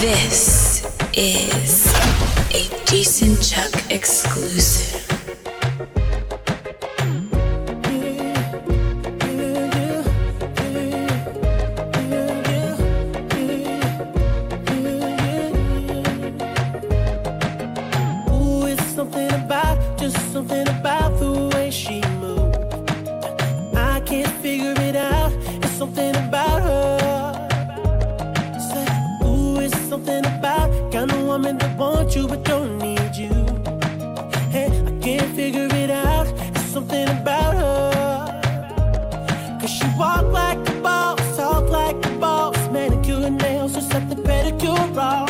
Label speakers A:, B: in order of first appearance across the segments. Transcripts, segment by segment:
A: This is a Decent Chuck exclusive.
B: Pedicure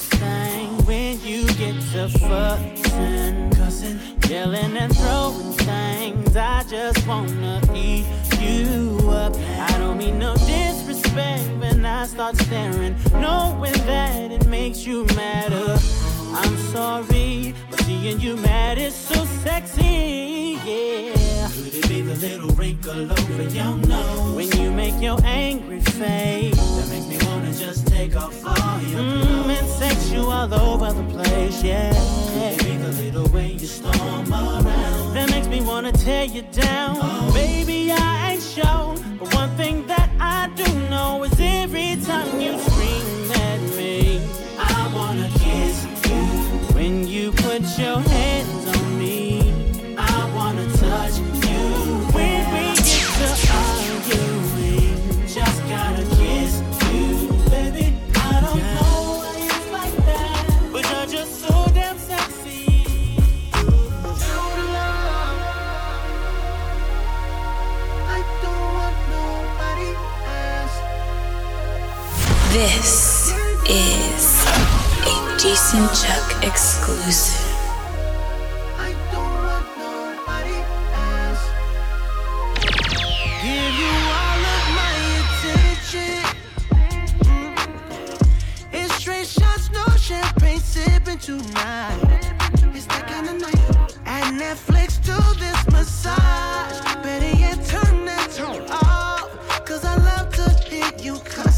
B: thing
C: when you get to fussing, cussing, yelling and throwing things. I just wanna eat you up. I don't mean no disrespect when I start staring, knowing that it makes you madder. I'm sorry, but seeing you mad is so sexy, yeah. Could it be the little wrinkle over your nose? When you make your angry face, that makes me wanna just take off all your clothes. Mm, and sex you all over the place, yeah. Could it be the little way you storm around? That makes me wanna tear you down. Baby, I ain't shown, but one thing you
B: cussing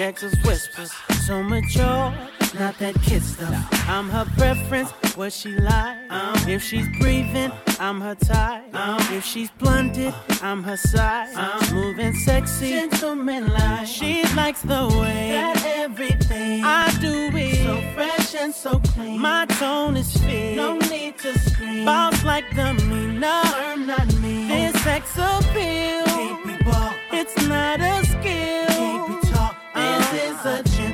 C: us whispers. So mature, not that kid stuff. I'm her preference, what she like. Uh-huh. If she's breathing, I'm her type. Uh-huh. If she's blunted, I'm her side. Smooth and sexy, gentleman like. She likes the way that everything I do it so fresh and so clean. My tone is fit, no need to scream. Boss like the meaner, I'm not me. This sex appeal, it's not a skill.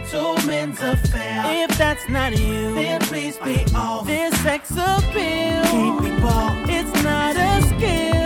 C: A gentleman's affair. If that's not you, then please be off. This sex appeal, it's not a skill.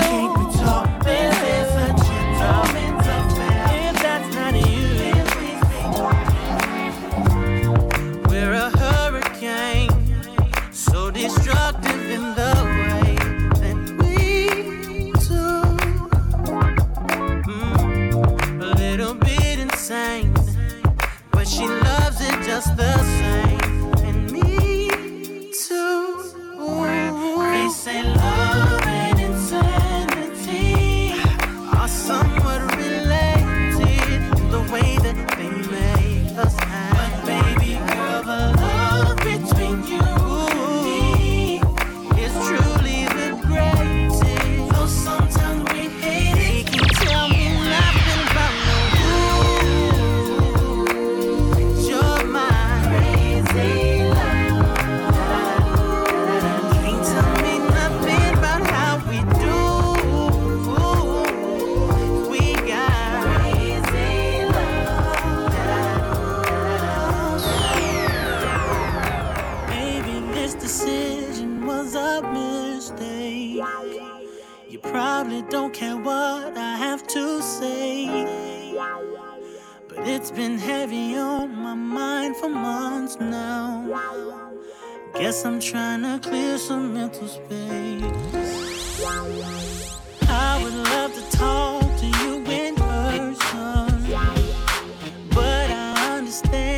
C: Really don't care what I have to say. But it's been heavy on my mind for months now. Guess I'm trying to clear some mental space. I would love to talk to you in person, but I understand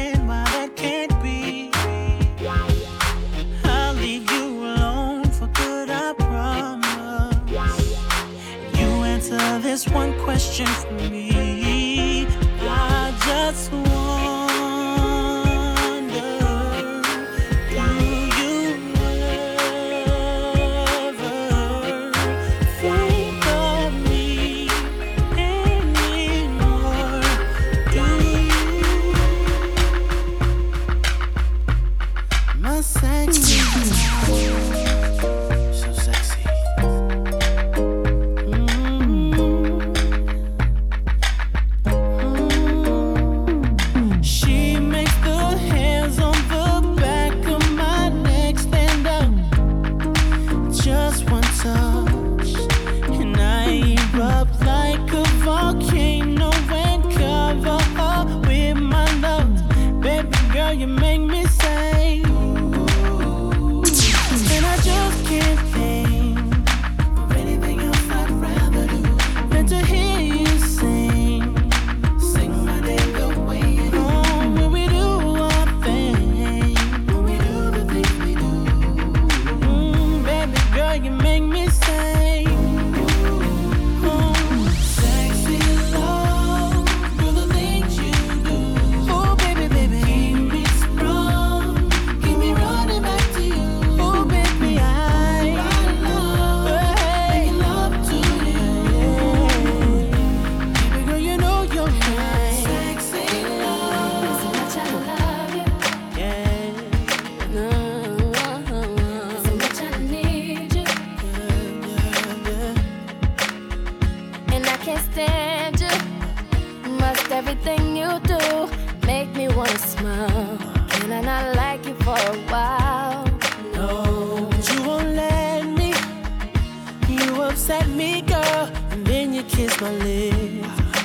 C: this one question for me.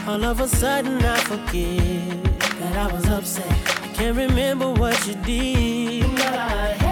C: All of a sudden I forget that I was upset. I can't remember what you did.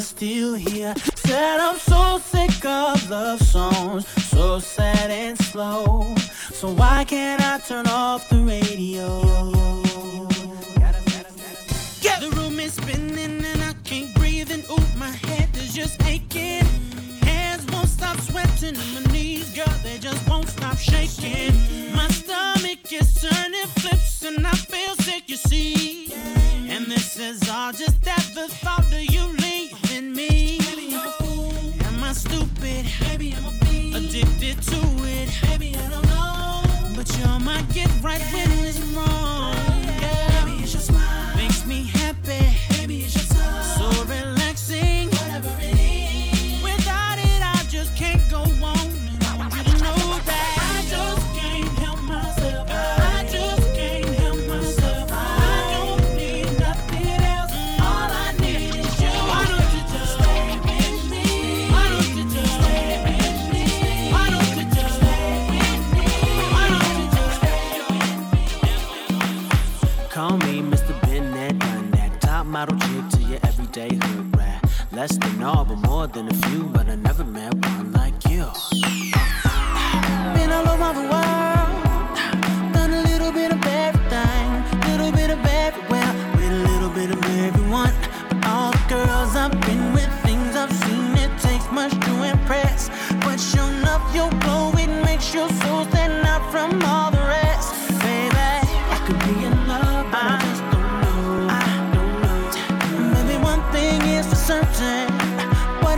C: still here. Said I'm so sick of love songs, so sad and slow. So why can't I turn off the radio? Get the room is spinning and I can't breathe and ooh, my head is just aching. Hands won't stop sweating and my knees, girl, they just won't stop shaking. My stomach is turning flips and I feel sick, you see. And this is all just at the thought of you leaving me. Maybe I'm a fool. Am I stupid? Maybe I'm a bee. Addicted to it. Maybe I don't know. But you're my get right yeah. when it's wrong. Yeah. Maybe it's your smile. Makes me happy.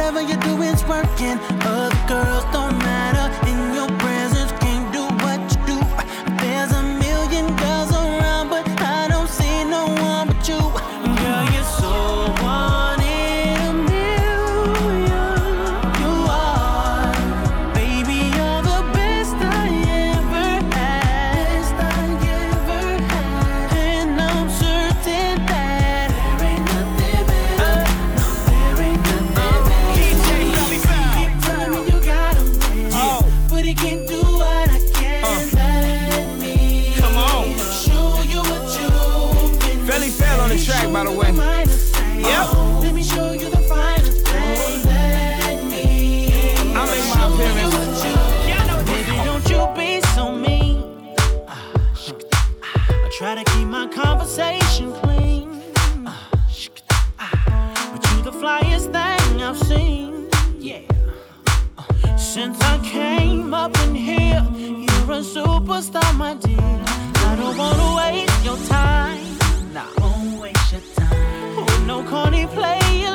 C: Whatever you do is working. Other girls
D: don't on the track, by the way. Yep.
C: Let me show you the finest thing.
D: I make my appearance.
C: Baby, don't you be so mean. I try to keep my conversation clean. But you the flyest thing I've seen. Yeah. Since I came up in here, you're a superstar, my dear. I don't wanna waste your time. Corny play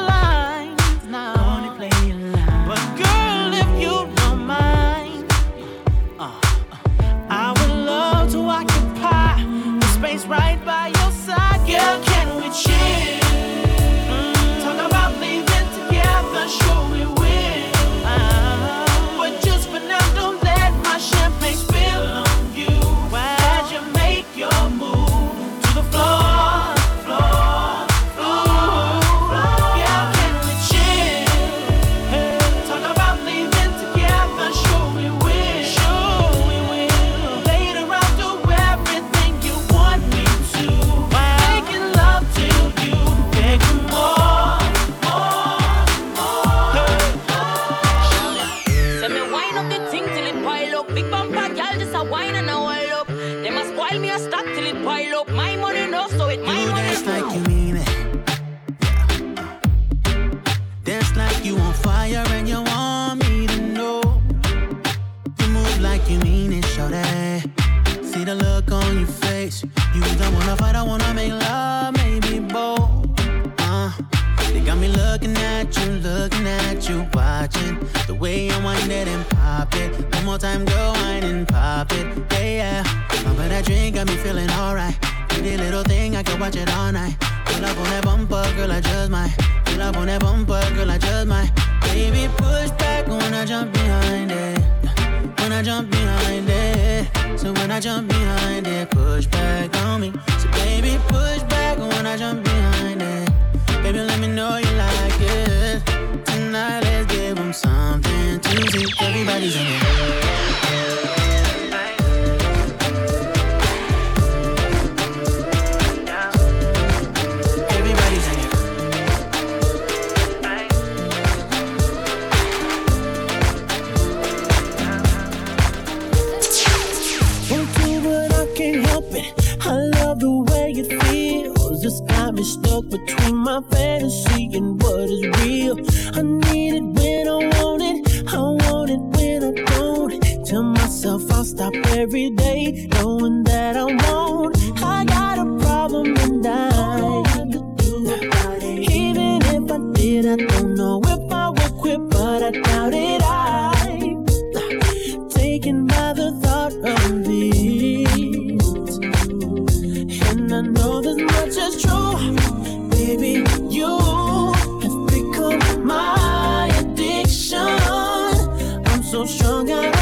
C: You don't wanna I make love, maybe both. Uh, they got me looking at you, looking at you, watching the way you wind it and pop it. One more time, go wine and pop it, yeah, yeah. Bump that drink got me feeling alright. Pretty little thing, I can watch it all night. Pull up on that bumper, girl, I just might. Pull up on that bumper, girl, I just might. Baby, push back when I jump behind it. When I jump behind it. So when I jump behind it, push back on me. So baby, push back when I jump behind it. Baby, let me know you like it. Tonight, let's give 'em something to see. Everybody's in it. Stuck between my fantasy and what is real. I need it when I want it. I want it when I don't. Tell myself I'll stop every day, knowing so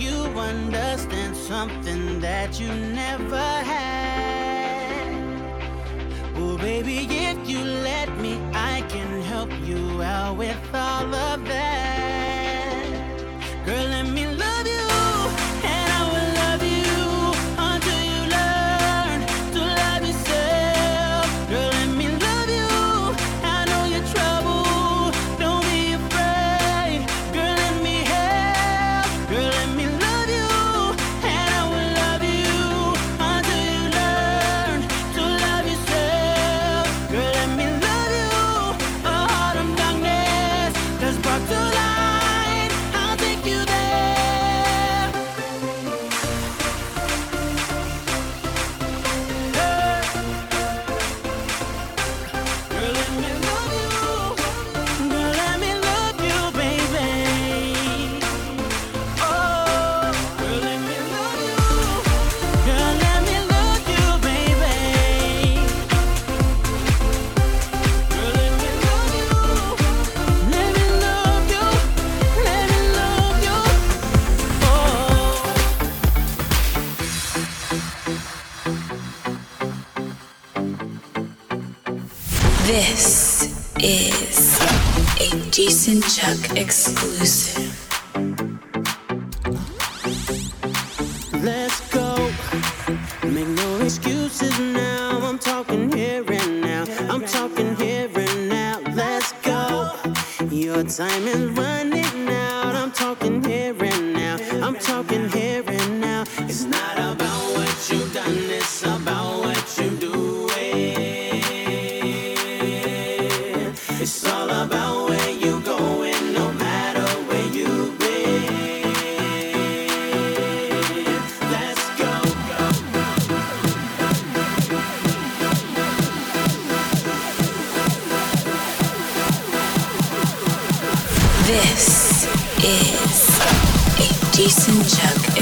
C: you understand something that you never had. Well, baby, if you let me, I can help you out with all of that.
A: Exclusive.
C: Let's go. Make no excuses now. I'm talking here and now. I'm talking here and now. Let's go. Your time is running out. I'm talking here and now. I'm talking here and now.
A: Decent Chuck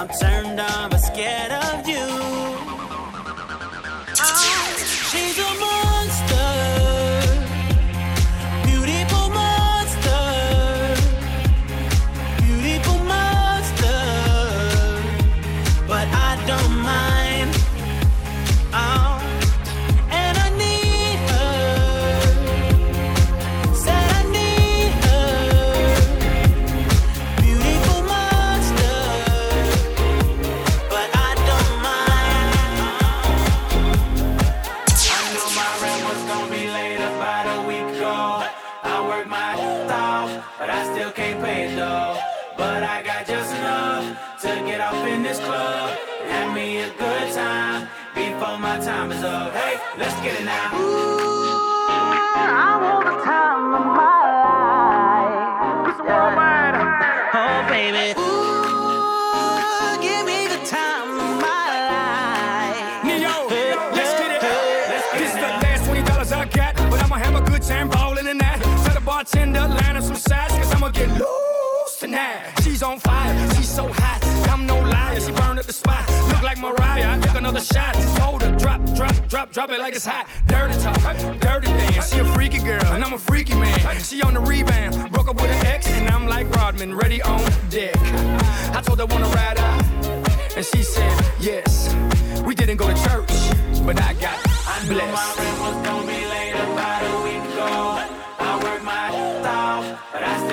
C: I'm turned on but scared of
E: in this club. Have me a good time before my time is up. Hey, let's get it now.
C: Ooh, I want the time of my life. Oh, baby. Ooh, give me the time of my life.
D: Ne-Yo, let's get it. This is the last twenty dollars I got, but I'ma have a good time ballin' in that. Tell the bartender line up some sides, cause I'ma get loose tonight. She's on fire, she's so hot. I'm no liar, she burned up the spot. Look like Mariah, I took another shot. Told her drop, drop, drop, drop it like it's hot. Dirty talk, dirty dance. She a freaky girl, and I'm a freaky man. She on the rebound, broke up with an ex, and I'm like Rodman, ready on deck. I told her wanna ride out. And she said, yes. We didn't go to church, but I got
E: I knew my rent was gonna be late about a week ago. I work my ass off,
D: but I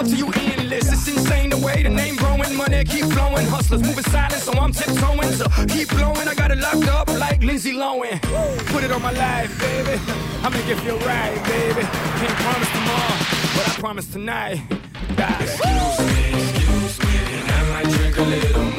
D: love to you endless. It's insane the way the name growing, money keep flowing. Hustlers moving silent, so I'm tiptoeing. So keep blowing, I got it locked up like Lindsay Lohan. Put it on my life, baby. I make it feel right, baby. Can't promise tomorrow, but I promise tonight. Excuse me, excuse me, and I might drink a little